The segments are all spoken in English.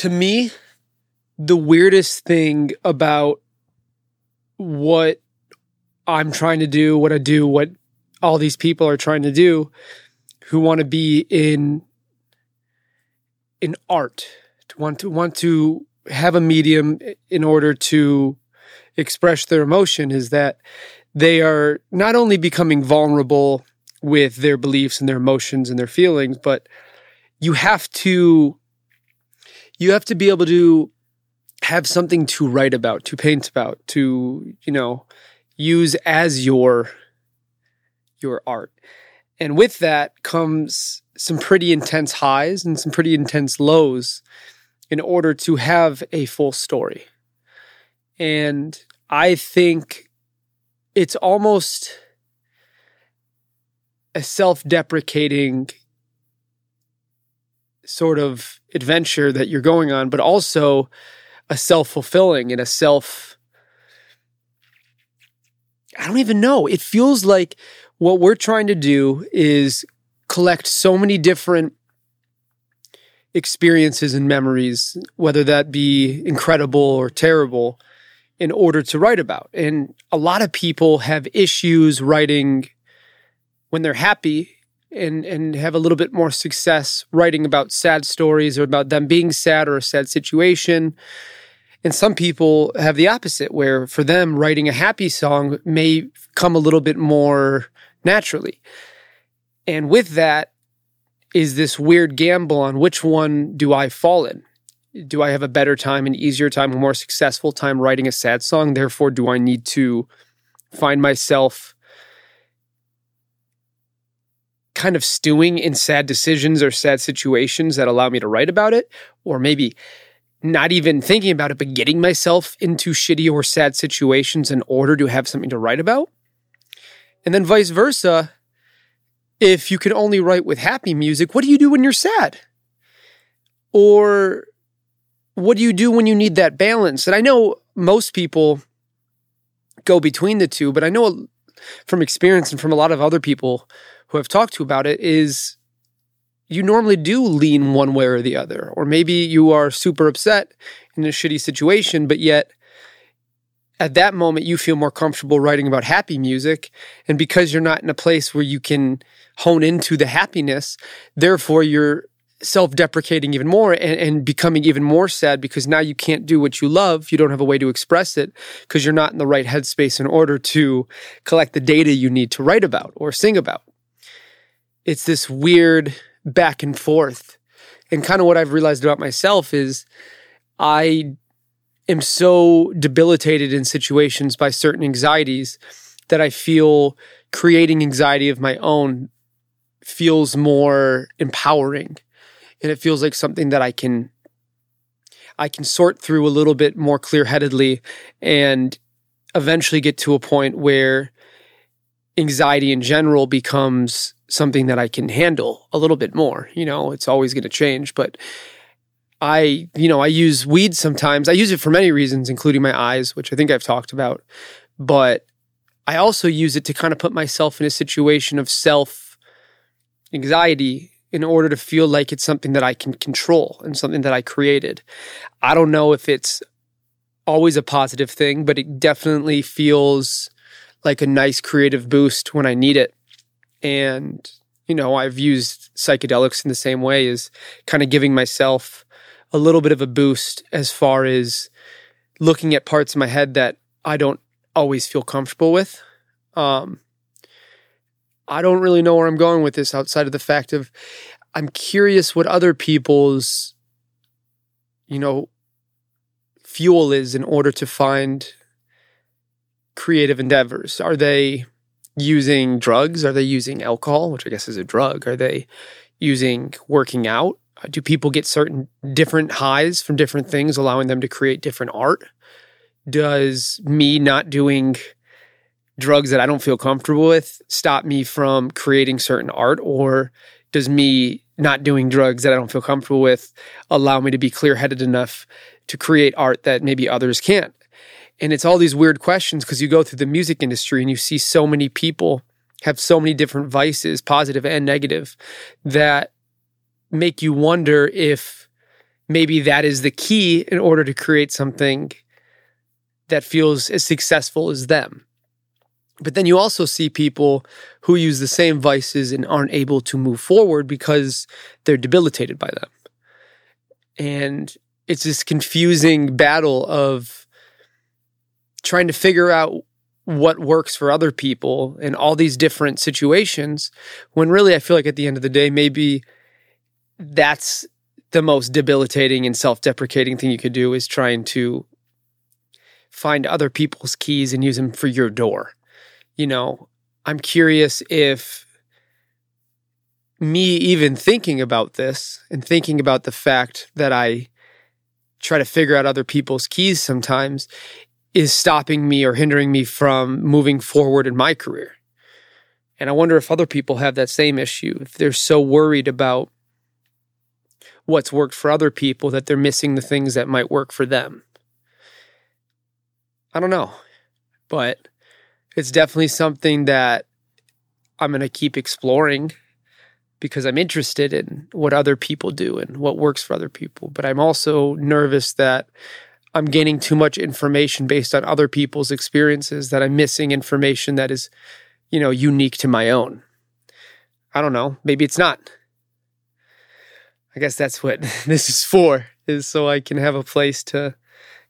to me, the weirdest thing about what I'm trying to do, what I do, what all these people are trying to do who want to be in in art, to want to want to have a medium in order to express their emotion is that they are not only becoming vulnerable with their beliefs and their emotions and their feelings, but you have to you have to be able to have something to write about, to paint about, to, you know, use as your your art. And with that comes some pretty intense highs and some pretty intense lows in order to have a full story. And I think it's almost a self deprecating sort of adventure that you're going on, but also a self fulfilling and a self. I don't even know. It feels like what we're trying to do is collect so many different experiences and memories, whether that be incredible or terrible, in order to write about. And a lot of people have issues writing when they're happy and and have a little bit more success writing about sad stories or about them being sad or a sad situation. And some people have the opposite, where for them, writing a happy song may come a little bit more naturally. And with that is this weird gamble on which one do I fall in? Do I have a better time, an easier time, a more successful time writing a sad song? Therefore, do I need to find myself kind of stewing in sad decisions or sad situations that allow me to write about it? Or maybe not even thinking about it, but getting myself into shitty or sad situations in order to have something to write about? And then vice versa. If you can only write with happy music, what do you do when you're sad? Or what do you do when you need that balance? And I know most people go between the two, but I know from experience and from a lot of other people who I've talked to about it is you normally do lean one way or the other. Or maybe you are super upset in a shitty situation, but yet at that moment you feel more comfortable writing about happy music. And because you're not in a place where you can hone into the happiness, therefore you're self deprecating even more and, and, becoming even more sad because now you can't do what you love. You don't have a way to express it because you're not in the right headspace in order to collect the data you need to write about or sing about it's this weird back and forth. And kind of what I've realized about myself is I am so debilitated in situations by certain anxieties that I feel creating anxiety of my own feels more empowering and it feels like something that I can I can sort through a little bit more clear-headedly and eventually get to a point where anxiety in general becomes something that I can handle a little bit more. You know, it's always going to change, but I, you know, I use weed sometimes. I use it for many reasons, including my eyes, which I think I've talked about. But I also use it to kind of put myself in a situation of self anxiety in order to feel like it's something that I can control and something that I created. I don't know if it's always a positive thing, but it definitely feels like a nice creative boost when I need it. And, you know, I've used psychedelics in the same way as kind of giving myself a little bit of a boost as far as looking at parts of my head that I don't always feel comfortable with. Um, I don't really know where I'm going with this outside of the fact of I'm curious what other people's, you know, fuel is in order to find creative endeavors? Are they using drugs? Are they using alcohol, which I guess is a drug? Are they using working out? Do people get certain different highs from different things, allowing them to create different art? Does me not doing drugs that I don't feel comfortable with stop me from creating certain art? Or does me not doing drugs that I don't feel comfortable with allow me to be clear headed enough to create art that maybe others can't? And it's all these weird questions because you go through the music industry and you see so many people have so many different vices, positive and negative, that make you wonder if maybe that is the key in order to create something that feels as successful as them. But then you also see people who use the same vices and aren't able to move forward because they're debilitated by them. And it's this confusing battle of trying to figure out what works for other people in all these different situations when really I feel like at the end of the day, maybe that's the most debilitating and self deprecating thing you could do is trying to find other people's keys and use them for your door. You know, I'm curious if me even thinking about this and thinking about the fact that I try to figure out other people's keys sometimes is stopping me or hindering me from moving forward in my career. And I wonder if other people have that same issue, if they're so worried about what's worked for other people that they're missing the things that might work for them. I don't know, but it's definitely something that I'm going to keep exploring because I'm interested in what other people do and what works for other people. But I'm also nervous that I'm gaining too much information based on other people's experiences that I'm missing information that is, you know, unique to my own. I don't know. Maybe it's not. I guess that's what this is for, is so I can have a place to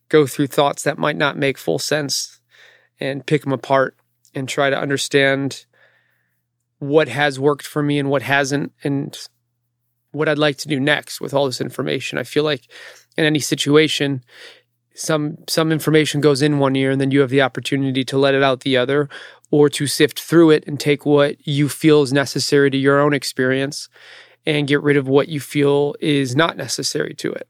go through thoughts that might not make full sense and pick them apart and try to understand what has worked for me and what hasn't and what I'd like to do next with all this information. I feel like in any situation some some information goes in one ear and then you have the opportunity to let it out the other or to sift through it and take what you feel is necessary to your own experience and get rid of what you feel is not necessary to it.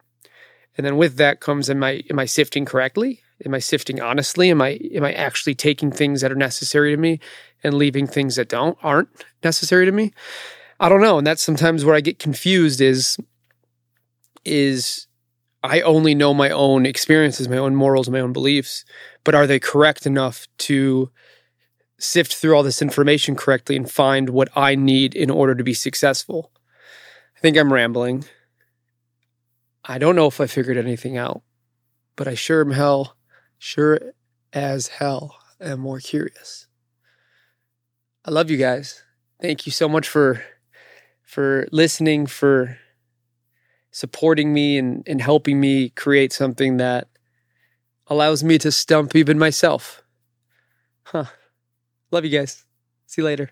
And then with that comes am I am I sifting correctly? Am I sifting honestly? Am I am I actually taking things that are necessary to me and leaving things that don't aren't necessary to me? I don't know. And that's sometimes where I get confused is is I only know my own experiences, my own morals, my own beliefs, but are they correct enough to sift through all this information correctly and find what I need in order to be successful? I think I'm rambling. I don't know if I figured anything out, but I sure am hell, sure as hell am more curious. I love you guys. Thank you so much for for listening, for supporting me and, and helping me create something that allows me to stump even myself. Huh. Love you guys. See you later.